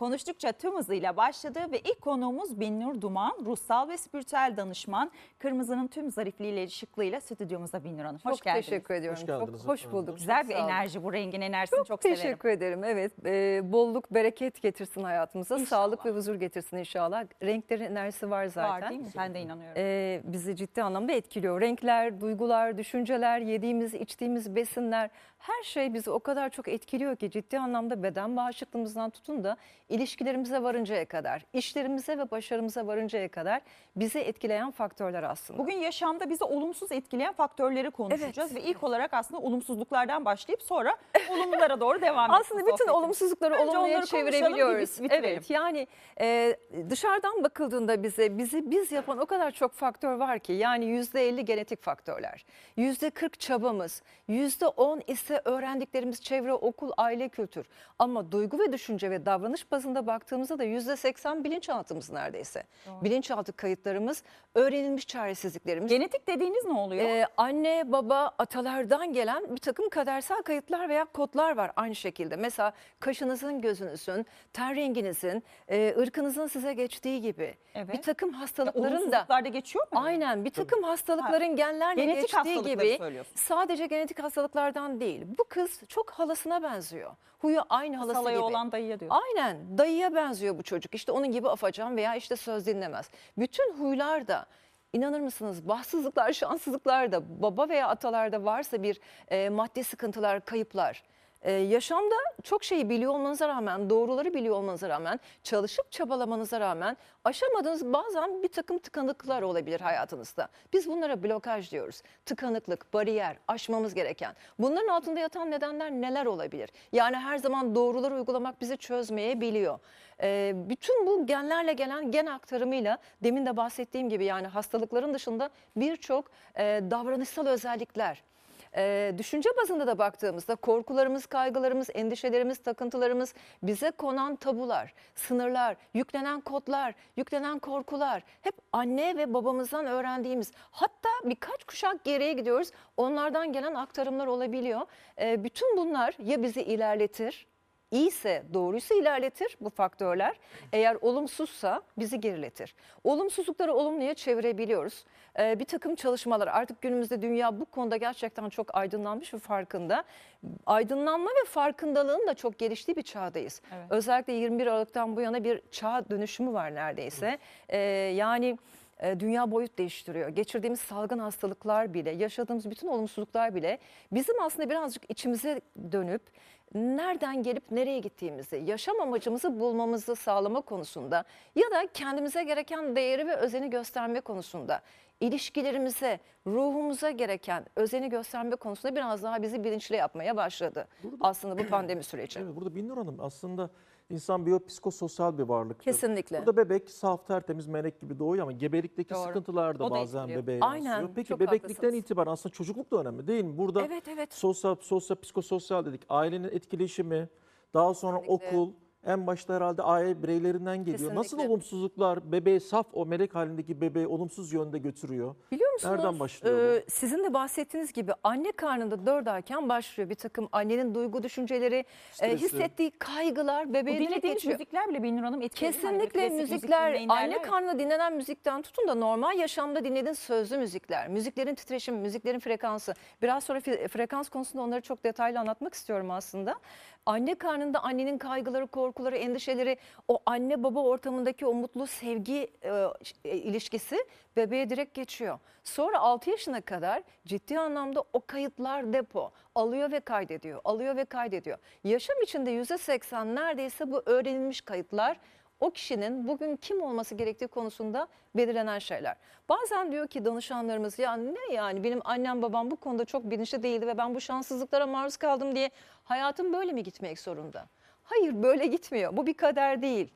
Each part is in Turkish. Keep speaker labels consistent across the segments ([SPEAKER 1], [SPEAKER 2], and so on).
[SPEAKER 1] konuştukça tüm hızıyla başladı ve ilk konuğumuz Binnur Duman, ruhsal ve spiritüel danışman. Kırmızının tüm zarifliğiyle, şıklığıyla stüdyomuzda Binnur Hanım. Hoş
[SPEAKER 2] çok
[SPEAKER 1] geldiniz.
[SPEAKER 2] teşekkür ediyorum.
[SPEAKER 3] Hoş geldiniz
[SPEAKER 2] çok hoş bulduk.
[SPEAKER 1] Güzel
[SPEAKER 2] Çok
[SPEAKER 1] bir enerji bu rengin enerjisini çok,
[SPEAKER 2] Çok,
[SPEAKER 1] severim.
[SPEAKER 2] teşekkür ederim. Evet, e, bolluk, bereket getirsin hayatımıza.
[SPEAKER 1] İnşallah.
[SPEAKER 2] Sağlık ve huzur getirsin inşallah. Renklerin enerjisi var zaten.
[SPEAKER 1] Var değil mi? Ben de inanıyorum.
[SPEAKER 2] E, bizi ciddi anlamda etkiliyor. Renkler, duygular, düşünceler, yediğimiz, içtiğimiz besinler her şey bizi o kadar çok etkiliyor ki ciddi anlamda beden bağışıklığımızdan tutun da ilişkilerimize varıncaya kadar, işlerimize ve başarımıza varıncaya kadar bizi etkileyen faktörler aslında.
[SPEAKER 1] Bugün yaşamda bizi olumsuz etkileyen faktörleri konuşacağız ve ilk olarak aslında olumsuzluklardan başlayıp sonra olumlulara doğru devam edeceğiz.
[SPEAKER 2] Aslında bütün olumsuzlukları
[SPEAKER 1] Önce
[SPEAKER 2] olumluya çevirebiliyoruz. Evet yani e, dışarıdan bakıldığında bize bizi biz yapan o kadar çok faktör var ki yani yüzde elli genetik faktörler, yüzde kırk çabamız, yüzde on ise öğrendiklerimiz çevre, okul, aile, kültür. Ama duygu ve düşünce ve davranış bazında baktığımızda da yüzde seksen bilinçaltımız neredeyse. Bilinçaltı kayıtlarımız, öğrenilmiş çaresizliklerimiz.
[SPEAKER 1] Genetik dediğiniz ne oluyor?
[SPEAKER 2] Ee, anne, baba, atalardan gelen bir takım kadersel kayıtlar veya kodlar var aynı şekilde. Mesela kaşınızın, gözünüzün, ten renginizin, e, ırkınızın size geçtiği gibi.
[SPEAKER 1] Evet.
[SPEAKER 2] Bir takım hastalıkların da
[SPEAKER 1] geçiyor mu?
[SPEAKER 2] aynen bir takım hastalıkların genlerle
[SPEAKER 1] Genetik
[SPEAKER 2] geçtiği gibi sadece genetik hastalıklardan değil. Bu kız çok halasına benziyor. Huyu aynı halası
[SPEAKER 1] Salaya
[SPEAKER 2] gibi.
[SPEAKER 1] olan dayıya diyor.
[SPEAKER 2] Aynen dayıya benziyor bu çocuk. İşte onun gibi afacan veya işte söz dinlemez. Bütün huylar da inanır mısınız bahtsızlıklar, şanssızlıklar da baba veya atalarda varsa bir e, maddi sıkıntılar, kayıplar. E, yaşamda çok şeyi biliyor olmanıza rağmen, doğruları biliyor olmanıza rağmen, çalışıp çabalamanıza rağmen aşamadığınız bazen bir takım tıkanıklıklar olabilir hayatınızda. Biz bunlara blokaj diyoruz. Tıkanıklık, bariyer, aşmamız gereken. Bunların altında yatan nedenler neler olabilir? Yani her zaman doğruları uygulamak bizi çözmeyebiliyor. Ee, bütün bu genlerle gelen gen aktarımıyla demin de bahsettiğim gibi yani hastalıkların dışında birçok e, davranışsal özellikler. Ee, düşünce bazında da baktığımızda korkularımız, kaygılarımız, endişelerimiz, takıntılarımız, bize konan tabular, sınırlar, yüklenen kodlar, yüklenen korkular hep anne ve babamızdan öğrendiğimiz hatta birkaç kuşak geriye gidiyoruz onlardan gelen aktarımlar olabiliyor. Ee, bütün bunlar ya bizi ilerletir İyiyse, doğruysa ilerletir bu faktörler. Eğer olumsuzsa bizi geriletir. Olumsuzlukları olumluya çevirebiliyoruz. Ee, bir takım çalışmalar artık günümüzde dünya bu konuda gerçekten çok aydınlanmış ve farkında. Aydınlanma ve farkındalığın da çok geliştiği bir çağdayız.
[SPEAKER 1] Evet.
[SPEAKER 2] Özellikle 21 Aralık'tan bu yana bir çağ dönüşümü var neredeyse. Ee, yani dünya boyut değiştiriyor. Geçirdiğimiz salgın hastalıklar bile, yaşadığımız bütün olumsuzluklar bile bizim aslında birazcık içimize dönüp nereden gelip nereye gittiğimizi, yaşam amacımızı bulmamızı sağlama konusunda ya da kendimize gereken değeri ve özeni gösterme konusunda ilişkilerimize, ruhumuza gereken özeni gösterme konusunda biraz daha bizi bilinçli yapmaya başladı. Aslında bu pandemi süreci.
[SPEAKER 3] Evet, burada Binnur Hanım aslında insan biyopsikososyal bir varlıktır.
[SPEAKER 2] Kesinlikle.
[SPEAKER 3] Burada bebek saf tertemiz melek gibi doğuyor ama gebelikteki
[SPEAKER 1] Doğru.
[SPEAKER 3] sıkıntılar da
[SPEAKER 1] O da
[SPEAKER 3] bazen
[SPEAKER 1] etkiliyor.
[SPEAKER 3] bebeğe
[SPEAKER 2] Aynen,
[SPEAKER 3] yansıyor. Peki
[SPEAKER 2] çok
[SPEAKER 3] bebeklikten
[SPEAKER 2] haklısınız.
[SPEAKER 3] itibaren aslında çocukluk da önemli değil mi? Burada
[SPEAKER 2] Evet, evet.
[SPEAKER 3] sosyal, sosyal, psikososyal dedik. Ailenin etkileşimi, daha sonra
[SPEAKER 2] Kesinlikle.
[SPEAKER 3] okul, en başta herhalde aile bireylerinden geliyor. Nasıl
[SPEAKER 2] Kesinlikle.
[SPEAKER 3] olumsuzluklar bebeği saf o melek halindeki bebeği olumsuz yönde götürüyor?
[SPEAKER 2] Biliyor musunuz?
[SPEAKER 3] Nereden başlıyor bu?
[SPEAKER 2] e, sizin de bahsettiğiniz gibi anne karnında 4 ayken başlıyor bir takım annenin duygu düşünceleri, e, hissettiği kaygılar bebeğe direkt geçiyor.
[SPEAKER 1] müzikler bile Binnur Hanım? Hani
[SPEAKER 2] Kesinlikle
[SPEAKER 1] müzik
[SPEAKER 2] müzikler,
[SPEAKER 1] derler
[SPEAKER 2] anne karnında dinlenen müzikten tutun da normal yaşamda dinlediğin sözlü müzikler, müziklerin titreşimi, müziklerin frekansı. Biraz sonra frekans konusunda onları çok detaylı anlatmak istiyorum aslında. Anne karnında annenin kaygıları, korkuları, endişeleri, o anne baba ortamındaki o mutlu sevgi e, e, ilişkisi bebeğe direkt geçiyor. Sonra 6 yaşına kadar ciddi anlamda o kayıtlar depo alıyor ve kaydediyor, alıyor ve kaydediyor. Yaşam içinde %80 neredeyse bu öğrenilmiş kayıtlar o kişinin bugün kim olması gerektiği konusunda belirlenen şeyler. Bazen diyor ki danışanlarımız ya ne yani benim annem babam bu konuda çok bilinçli değildi ve ben bu şanssızlıklara maruz kaldım diye hayatım böyle mi gitmek zorunda? Hayır böyle gitmiyor. Bu bir kader değil.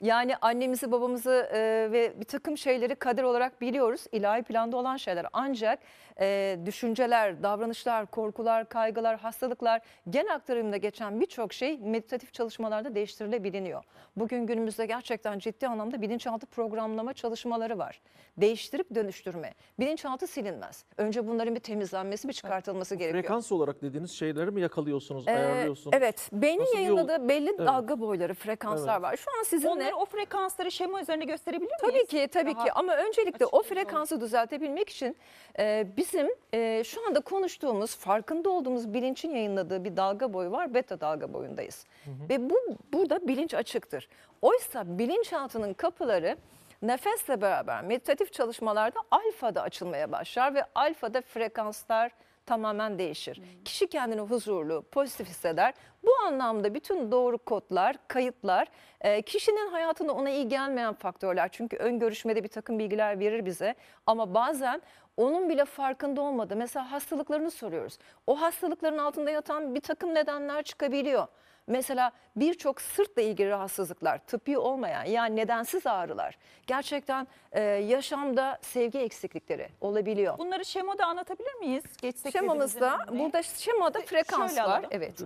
[SPEAKER 2] Yani annemizi, babamızı e, ve bir takım şeyleri kader olarak biliyoruz. İlahi planda olan şeyler. Ancak e, düşünceler, davranışlar, korkular, kaygılar, hastalıklar, gen aktarımında geçen birçok şey meditatif çalışmalarda değiştirilebiliyor. Bugün günümüzde gerçekten ciddi anlamda bilinçaltı programlama çalışmaları var. Değiştirip dönüştürme. Bilinçaltı silinmez. Önce bunların bir temizlenmesi, bir çıkartılması gerekiyor.
[SPEAKER 3] Frekans olarak dediğiniz şeyleri mi yakalıyorsunuz,
[SPEAKER 2] Ee,
[SPEAKER 3] ayarlıyorsunuz?
[SPEAKER 2] evet, beynin
[SPEAKER 3] Nasıl
[SPEAKER 2] yayınladığı belli
[SPEAKER 3] Evet.
[SPEAKER 2] dalga boyları, frekanslar
[SPEAKER 3] Evet.
[SPEAKER 2] var. Şu an sizinle
[SPEAKER 1] Onları o frekansları şema üzerinde gösterebilir miyiz?
[SPEAKER 2] Tabii ki tabii
[SPEAKER 1] Daha
[SPEAKER 2] ki ama öncelikle o frekansı düzeltebilmek için e, bizim e, şu anda konuştuğumuz, farkında olduğumuz bilincin yayınladığı bir dalga boyu var. Beta dalga boyundayız. Ve bu burada bilinç açıktır. Oysa bilinçaltının kapıları nefesle beraber meditatif çalışmalarda alfada açılmaya başlar ve alfada frekanslar tamamen değişir. Kişi kendini huzurlu, pozitif hisseder. Bu anlamda bütün doğru kodlar, kayıtlar, e, kişinin hayatında ona iyi gelmeyen faktörler. Çünkü ön görüşmede bir takım bilgiler verir bize ama bazen onun bile farkında olmadı. Mesela hastalıklarını soruyoruz. O hastalıkların altında yatan bir takım nedenler çıkabiliyor. Mesela birçok sırtla ilgili rahatsızlıklar, tıbbi olmayan yani nedensiz ağrılar, gerçekten e, yaşamda sevgi eksiklikleri olabiliyor.
[SPEAKER 1] Bunları şemada anlatabilir miyiz? Geçsek
[SPEAKER 2] Şemamızda
[SPEAKER 1] dediğimizin
[SPEAKER 2] burada şemada frekans
[SPEAKER 1] Şöyle
[SPEAKER 2] var.
[SPEAKER 1] alalım.
[SPEAKER 2] Evet.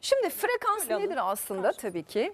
[SPEAKER 2] Şimdi frekans
[SPEAKER 1] Şöyle alalım.
[SPEAKER 2] nedir aslında tabii ki?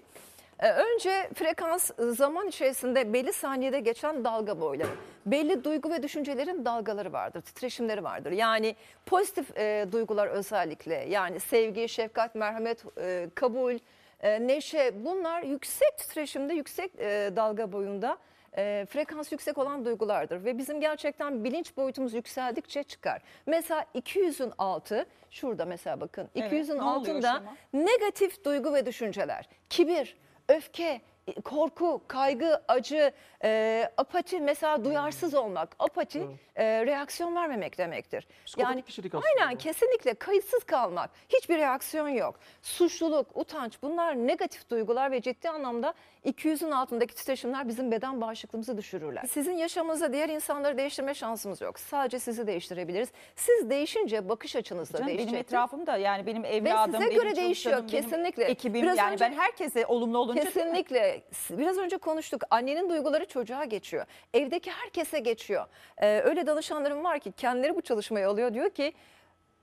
[SPEAKER 2] Ee, Önce frekans e, zaman içerisinde belli saniyede geçen dalga boyları. Belli duygu ve düşüncelerin dalgaları vardır, titreşimleri vardır. Yani pozitif e, duygular özellikle yani sevgi, şefkat, merhamet, e, kabul, e, neşe bunlar yüksek titreşimde, yüksek e, dalga boyunda e, frekans yüksek olan duygulardır ve bizim gerçekten bilinç boyutumuz yükseldikçe çıkar. Mesela 200'ün altı şurada mesela bakın
[SPEAKER 1] Evet,
[SPEAKER 2] 200'ün
[SPEAKER 1] ne oluyor
[SPEAKER 2] altında negatif duygu ve düşünceler, kibir, öfke, korku, kaygı, acı, e, apati mesela duyarsız olmak. Apati e, reaksiyon vermemek demektir.
[SPEAKER 3] Psikopatik kişilik aslında
[SPEAKER 2] aynen kesinlikle kayıtsız kalmak, hiçbir reaksiyon yok. Suçluluk, utanç bunlar negatif duygular ve ciddi anlamda 200'ün altındaki titreşimler bizim beden bağışıklığımızı düşürürler. Sizin yaşamınızda diğer insanları değiştirme şansımız yok. Sadece sizi değiştirebiliriz. Siz değişince bakış açınız da
[SPEAKER 1] Canım, benim
[SPEAKER 2] değişecektir.
[SPEAKER 1] etrafımda yani benim evladım,
[SPEAKER 2] size
[SPEAKER 1] benim
[SPEAKER 2] göre değişiyor,
[SPEAKER 1] benim
[SPEAKER 2] kesinlikle.
[SPEAKER 1] ekibim
[SPEAKER 2] Biraz
[SPEAKER 1] yani
[SPEAKER 2] önce-
[SPEAKER 1] ben herkese olumlu olunca değil
[SPEAKER 2] Biraz önce konuştuk. Annenin duyguları çocuğa geçiyor. Evdeki herkese geçiyor. Ee, öyle danışanlarım var ki kendileri bu çalışmayı alıyor. Diyor ki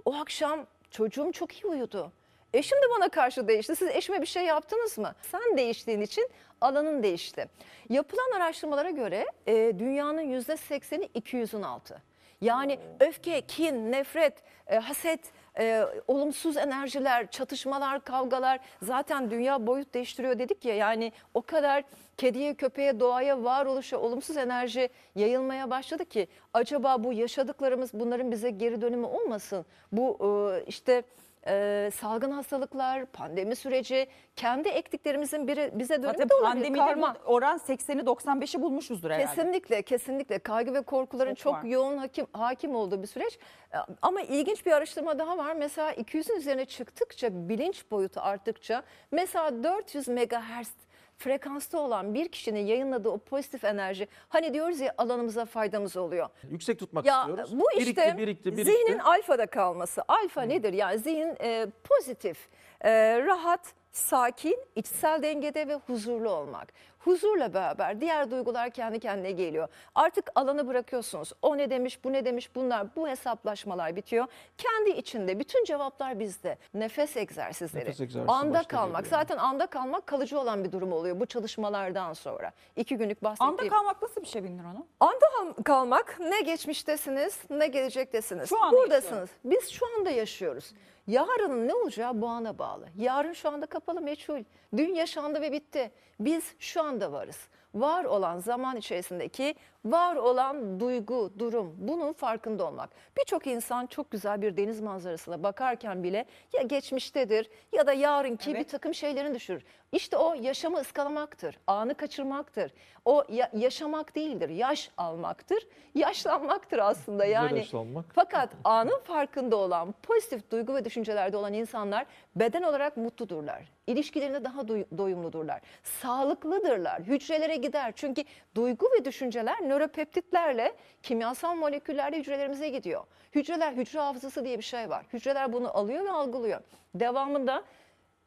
[SPEAKER 2] o akşam çocuğum çok iyi uyudu. Eşim de bana karşı değişti. Siz eşime bir şey yaptınız mı? Sen değiştiğin için alanın değişti. Yapılan araştırmalara göre e, dünyanın %80'i 200'ün altı. Yani öfke, kin, nefret, e, haset, e, olumsuz enerjiler, çatışmalar, kavgalar zaten dünya boyut değiştiriyor dedik ya. Yani o kadar kediye, köpeğe, doğaya, varoluşa olumsuz enerji yayılmaya başladı ki acaba bu yaşadıklarımız bunların bize geri dönümü olmasın? Bu e, işte e, salgın hastalıklar, pandemi süreci, kendi ektiklerimizin biri bize
[SPEAKER 1] Zaten
[SPEAKER 2] de olabilir.
[SPEAKER 1] pandemide
[SPEAKER 2] Karma.
[SPEAKER 1] bu oran 80'i 95'i bulmuşuzdur herhalde.
[SPEAKER 2] Kesinlikle, kesinlikle kaygı ve korkuların
[SPEAKER 1] Çok
[SPEAKER 2] çok,
[SPEAKER 1] var.
[SPEAKER 2] yoğun hakim hakim olduğu bir süreç. Ee, Ama ilginç bir araştırma daha var. Mesela 200'ün üzerine çıktıkça, bilinç boyutu arttıkça, mesela 400 megahertz frekansta olan bir kişinin yayınladığı o pozitif enerji, hani diyoruz ya alanımıza faydamız oluyor.
[SPEAKER 3] Yüksek tutmak
[SPEAKER 2] Ya
[SPEAKER 3] istiyoruz.
[SPEAKER 2] bu işte
[SPEAKER 3] birikti, birikti, birikti.
[SPEAKER 2] zihnin alfada kalması. Alfa nedir? Yani zihin e, pozitif, e, rahat, sakin, içsel dengede ve huzurlu olmak. Huzurla beraber diğer duygular kendi kendine geliyor. Artık alanı bırakıyorsunuz. O ne demiş, bu ne demiş bunlar, bu hesaplaşmalar bitiyor. Kendi içinde bütün cevaplar bizde. Nefes egzersizleri,
[SPEAKER 3] Nefes egzersizi
[SPEAKER 2] anda
[SPEAKER 3] başta
[SPEAKER 2] kalmak.
[SPEAKER 3] geliyor.
[SPEAKER 2] Zaten anda kalmak kalıcı olan bir durum oluyor bu çalışmalardan sonra. İki günlük bahsettiğim.
[SPEAKER 1] Anda kalmak nasıl bir şey Binnur Hanım?
[SPEAKER 2] Anda kal- kalmak ne geçmiştesiniz ne gelecektesiniz.
[SPEAKER 1] Şu anda
[SPEAKER 2] Buradasınız. Biz şu anda yaşıyoruz. Yarının ne olacağı bu ana bağlı. Yarın şu anda kapalı meçhul. Dün yaşandı ve bitti. Biz şu anda varız. Var olan zaman içerisindeki var olan duygu, durum bunun farkında olmak. Birçok insan çok güzel bir deniz manzarasına bakarken bile ya geçmiştedir ya da yarınki
[SPEAKER 1] Evet.
[SPEAKER 2] bir takım şeylerini düşürür. İşte o yaşamı ıskalamaktır, anı kaçırmaktır. O ya- yaşamak değildir, yaş almaktır, yaşlanmaktır aslında yani.
[SPEAKER 3] yaşlanmak.
[SPEAKER 2] Fakat anın farkında olan, pozitif duygu ve düşüncelerde olan insanlar beden olarak mutludurlar. İlişkilerinde daha doy- doyumludurlar. Sağlıklıdırlar. Hücrelere gider. Çünkü duygu ve düşünceler nöropeptitlerle, kimyasal moleküllerle hücrelerimize gidiyor. Hücreler, hücre hafızası diye bir şey var. Hücreler bunu alıyor ve algılıyor. Devamında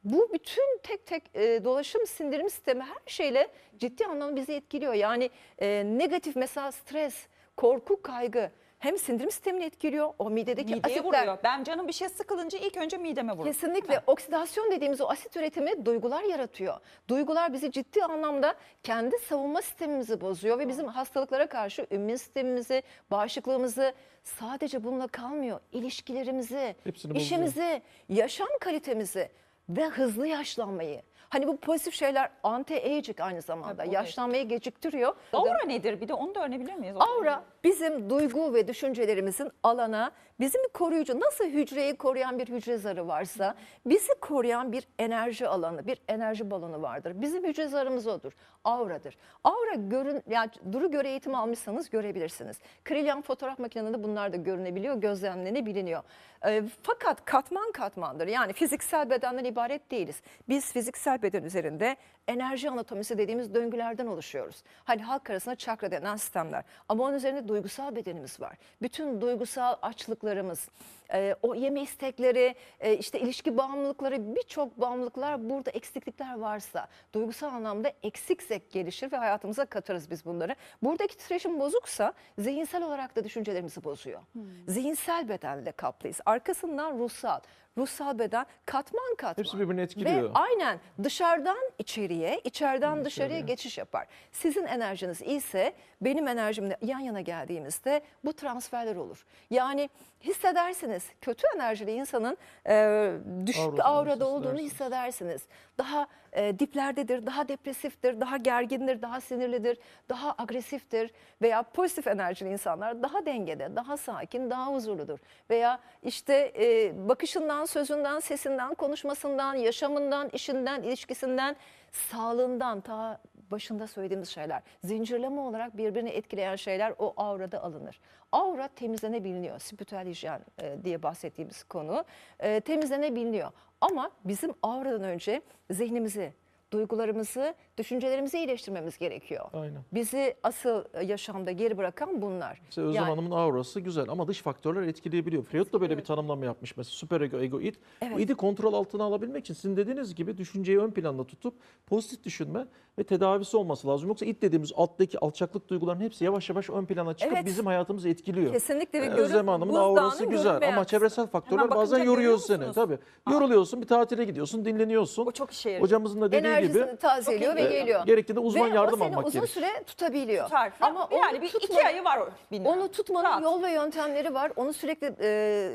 [SPEAKER 2] Bu bütün tek tek e, dolaşım sindirim sistemi her şeyle ciddi anlamda bizi etkiliyor. Yani e, negatif mesela stres, korku, kaygı hem sindirim sistemini etkiliyor. O midedeki
[SPEAKER 1] Mideye
[SPEAKER 2] asitler
[SPEAKER 1] vuruyor. Ben canım bir şey sıkılınca ilk önce mideme vuruyor.
[SPEAKER 2] Kesinlikle oksidasyon dediğimiz o asit üretimi duygular yaratıyor. Duygular bizi ciddi anlamda kendi savunma sistemimizi bozuyor ve bizim hastalıklara karşı immün sistemimizi, bağışıklığımızı sadece bununla kalmıyor. İlişkilerimizi,
[SPEAKER 3] Hepsini bozuyor.
[SPEAKER 2] işimizi, yaşam kalitemizi ve hızlı yaşlanmayı. Hani bu pozitif şeyler anti-aging aynı zamanda.
[SPEAKER 1] Tabii,
[SPEAKER 2] Yaşlanmayı geciktiriyor.
[SPEAKER 1] Aura nedir? Bir de onu da öğrenebilir miyiz?
[SPEAKER 2] Aura bizim duygu ve düşüncelerimizin alana, bizim bir koruyucu, nasıl hücreyi koruyan bir hücre zarı varsa bizi koruyan bir enerji alanı, bir enerji balonu vardır. Bizim hücre zarımız odur. Auradır. Aura görün, yani duru göre eğitim almışsanız görebilirsiniz. Krilyan fotoğraf makinelerinde bunlar da görünebiliyor, gözlemlenebiliniyor. Ee, fakat katman katmandır. Yani fiziksel bedenden ibaret değiliz. Biz fiziksel beden üzerinde enerji anatomisi dediğimiz döngülerden oluşuyoruz. Hani halk arasında çakra denen sistemler. Ama onun üzerinde duygusal bedenimiz var. Bütün duygusal açlıklarımız, e, o yeme istekleri, e, işte ilişki bağımlılıkları, birçok bağımlılıklar burada eksiklikler varsa, duygusal anlamda eksiksek gelişir ve hayatımıza katarız biz bunları. Buradaki titreşim bozuksa zihinsel olarak da düşüncelerimizi bozuyor. Zihinsel bedenle kaplıyız. Arkasından ruhsal. Ruhsal beden katman katman.
[SPEAKER 3] Hepsi birbirini
[SPEAKER 2] Ve
[SPEAKER 3] etkiliyor.
[SPEAKER 2] aynen dışarıdan içeriye, içeriden dışarıya
[SPEAKER 3] dışarıya.
[SPEAKER 2] geçiş yapar. Sizin enerjiniz iyiyse benim enerjimle yan yana geldiğimizde bu transferler olur. Yani hissedersiniz kötü enerjili insanın e, düşük
[SPEAKER 3] Aurasını
[SPEAKER 2] aurada olduğunu
[SPEAKER 3] hissedersiniz.
[SPEAKER 2] Daha e, diplerdedir, daha depresiftir, daha gergindir, daha sinirlidir, daha agresiftir veya pozitif enerjili insanlar daha dengede, daha sakin, daha huzurludur. Veya işte e, bakışından, sözünden, sesinden, konuşmasından, yaşamından, işinden, ilişkisinden, sağlığından ta başında söylediğimiz şeyler, zincirleme olarak birbirini etkileyen şeyler o aurada alınır. Aura temizlenebiliyor. Spiritüel hijyen e, diye bahsettiğimiz konu e, temizlenebiliyor. Ama bizim auradan önce zihnimizi, duygularımızı, düşüncelerimizi iyileştirmemiz gerekiyor.
[SPEAKER 3] Aynen.
[SPEAKER 2] Bizi asıl e, yaşamda geri bırakan bunlar.
[SPEAKER 3] İşte Özlem
[SPEAKER 2] Yani-
[SPEAKER 3] Hanım'ın aurası güzel ama dış faktörler etkileyebiliyor. Freud da böyle bir tanımlama yapmış mesela süper ego, ego, id.
[SPEAKER 2] Evet.
[SPEAKER 3] Bu idi kontrol altına alabilmek için sizin dediğiniz gibi düşünceyi ön planda tutup pozitif düşünme ve tedavisi olması lazım. Yoksa id dediğimiz alttaki alçaklık duyguların hepsi yavaş yavaş ön plana çıkıp
[SPEAKER 2] Evet.
[SPEAKER 3] bizim hayatımızı etkiliyor.
[SPEAKER 2] Kesinlikle ve
[SPEAKER 3] Ee,
[SPEAKER 2] görün-
[SPEAKER 3] Özlem Hanım'ın aurası güzel ama çevresel faktörler bazen yoruyor seni. Tabii. Yoruluyorsun, bir tatile gidiyorsun, dinleniyorsun.
[SPEAKER 1] O çok işe yarıyor.
[SPEAKER 3] Hocamızın da dediği gibi
[SPEAKER 2] tazeliyor ve geliyor.
[SPEAKER 3] gerektiğinde uzman
[SPEAKER 2] ve
[SPEAKER 3] yardım
[SPEAKER 2] o seni
[SPEAKER 3] almak
[SPEAKER 2] uzun
[SPEAKER 3] gerekiyor.
[SPEAKER 2] süre tutabiliyor.
[SPEAKER 1] Tutar.
[SPEAKER 2] Ama
[SPEAKER 1] yani bir
[SPEAKER 2] tutma-
[SPEAKER 1] iki ayı var o bin lira.
[SPEAKER 2] Onu tutmanın
[SPEAKER 1] Rahat.
[SPEAKER 2] yol ve yöntemleri var. Onu sürekli e,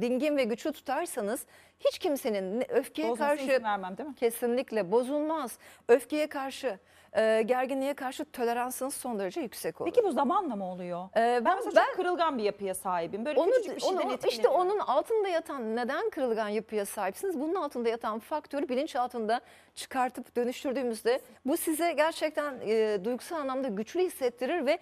[SPEAKER 2] dingin ve güçlü tutarsanız hiç kimsenin öfkeye
[SPEAKER 1] Bozmasına
[SPEAKER 2] karşı
[SPEAKER 1] vermem değil mi?
[SPEAKER 2] kesinlikle bozulmaz. Öfkeye karşı, e, gerginliğe karşı toleransınız son derece yüksek olur.
[SPEAKER 1] Peki bu zamanla mı oluyor?
[SPEAKER 2] E,
[SPEAKER 1] Ben
[SPEAKER 2] ben,
[SPEAKER 1] mesela
[SPEAKER 2] ben
[SPEAKER 1] çok kırılgan bir yapıya sahibim. Böyle
[SPEAKER 2] onu,
[SPEAKER 1] küçücük bir şeyden
[SPEAKER 2] onu işte onun altında yatan neden kırılgan yapıya sahipsiniz? Bunun altında yatan faktörü bilinçaltında çıkartıp dönüştürdüğümüzde bu size gerçekten e, duygusal anlamda güçlü hissettirir ve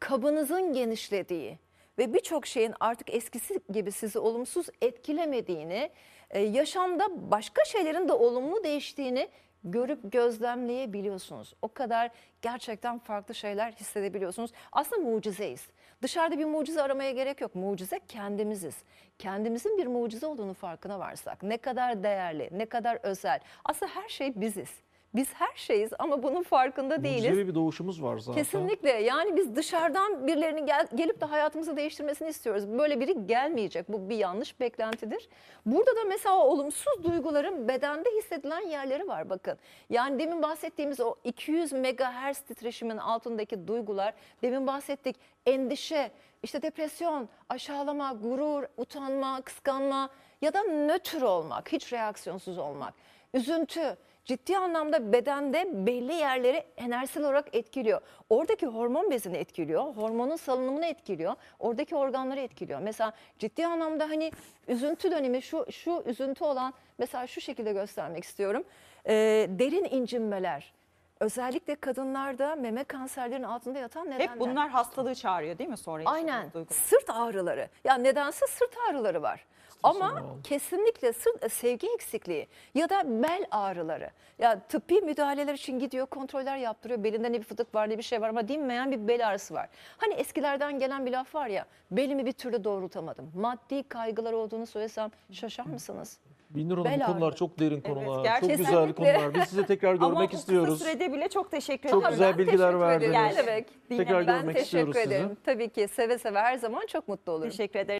[SPEAKER 2] kabınızın genişlediği ve birçok şeyin artık eskisi gibi sizi olumsuz etkilemediğini, e, yaşamda başka şeylerin de olumlu değiştiğini görüp gözlemleyebiliyorsunuz. O kadar gerçekten farklı şeyler hissedebiliyorsunuz. Aslında mucizeyiz. Dışarıda bir mucize aramaya gerek yok. Mucize kendimiziz. Kendimizin bir mucize olduğunu farkına varsak ne kadar değerli, ne kadar özel. Aslında her şey biziz. Biz her şeyiz ama bunun farkında değiliz.
[SPEAKER 3] Mucizevi bir doğuşumuz var zaten.
[SPEAKER 2] Kesinlikle yani biz dışarıdan birilerinin gel, gelip de hayatımızı değiştirmesini istiyoruz. Böyle biri gelmeyecek. Bu bir yanlış beklentidir. Burada da mesela olumsuz duyguların bedende hissedilen yerleri var bakın. Yani demin bahsettiğimiz o 200 megahertz titreşimin altındaki duygular, demin bahsettik endişe, işte depresyon, aşağılama, gurur, utanma, kıskanma ya da nötr olmak, hiç reaksiyonsuz olmak, üzüntü, ciddi anlamda bedende belli yerleri enerjisel olarak etkiliyor. Oradaki hormon bezini etkiliyor, hormonun salınımını etkiliyor, oradaki organları etkiliyor. Mesela ciddi anlamda hani üzüntü dönemi şu şu üzüntü olan mesela şu şekilde göstermek istiyorum. Ee, derin incinmeler. Özellikle kadınlarda meme kanserlerinin altında yatan nedenler.
[SPEAKER 1] Hep bunlar hastalığı çağırıyor değil mi sonra?
[SPEAKER 2] Aynen.
[SPEAKER 1] duygular?
[SPEAKER 2] Sırt ağrıları. Ya nedense sırt ağrıları var. Ama kesinlikle sırt e, sevgi eksikliği ya da bel ağrıları. Ya tıbbi müdahaleler için gidiyor, kontroller yaptırıyor. Belinde ne bir fıtık var ne bir şey var ama dinmeyen bir bel ağrısı var. Hani eskilerden gelen bir laf var ya, belimi bir türlü doğrultamadım. Maddi kaygılar olduğunu söylesem şaşar mısınız?
[SPEAKER 3] Binur Hanım
[SPEAKER 2] Bel
[SPEAKER 3] bu konular
[SPEAKER 2] ağrı.
[SPEAKER 3] çok derin
[SPEAKER 1] Evet,
[SPEAKER 3] konular. çok
[SPEAKER 1] gerçekten.
[SPEAKER 3] güzel konular. Biz sizi tekrar
[SPEAKER 1] Ama
[SPEAKER 3] görmek
[SPEAKER 1] bu
[SPEAKER 3] istiyoruz.
[SPEAKER 1] kısa sürede bile çok teşekkür
[SPEAKER 3] Çok
[SPEAKER 1] ederim.
[SPEAKER 3] güzel
[SPEAKER 2] Ben
[SPEAKER 3] bilgiler
[SPEAKER 2] teşekkür ederim.
[SPEAKER 3] verdiniz.
[SPEAKER 2] Ne demek?
[SPEAKER 3] Tekrar
[SPEAKER 2] Ben
[SPEAKER 3] görmek
[SPEAKER 2] teşekkür
[SPEAKER 3] istiyoruz sizi.
[SPEAKER 2] ederim. Tabii ki seve seve her zaman çok mutlu olurum.
[SPEAKER 1] Teşekkür ederim.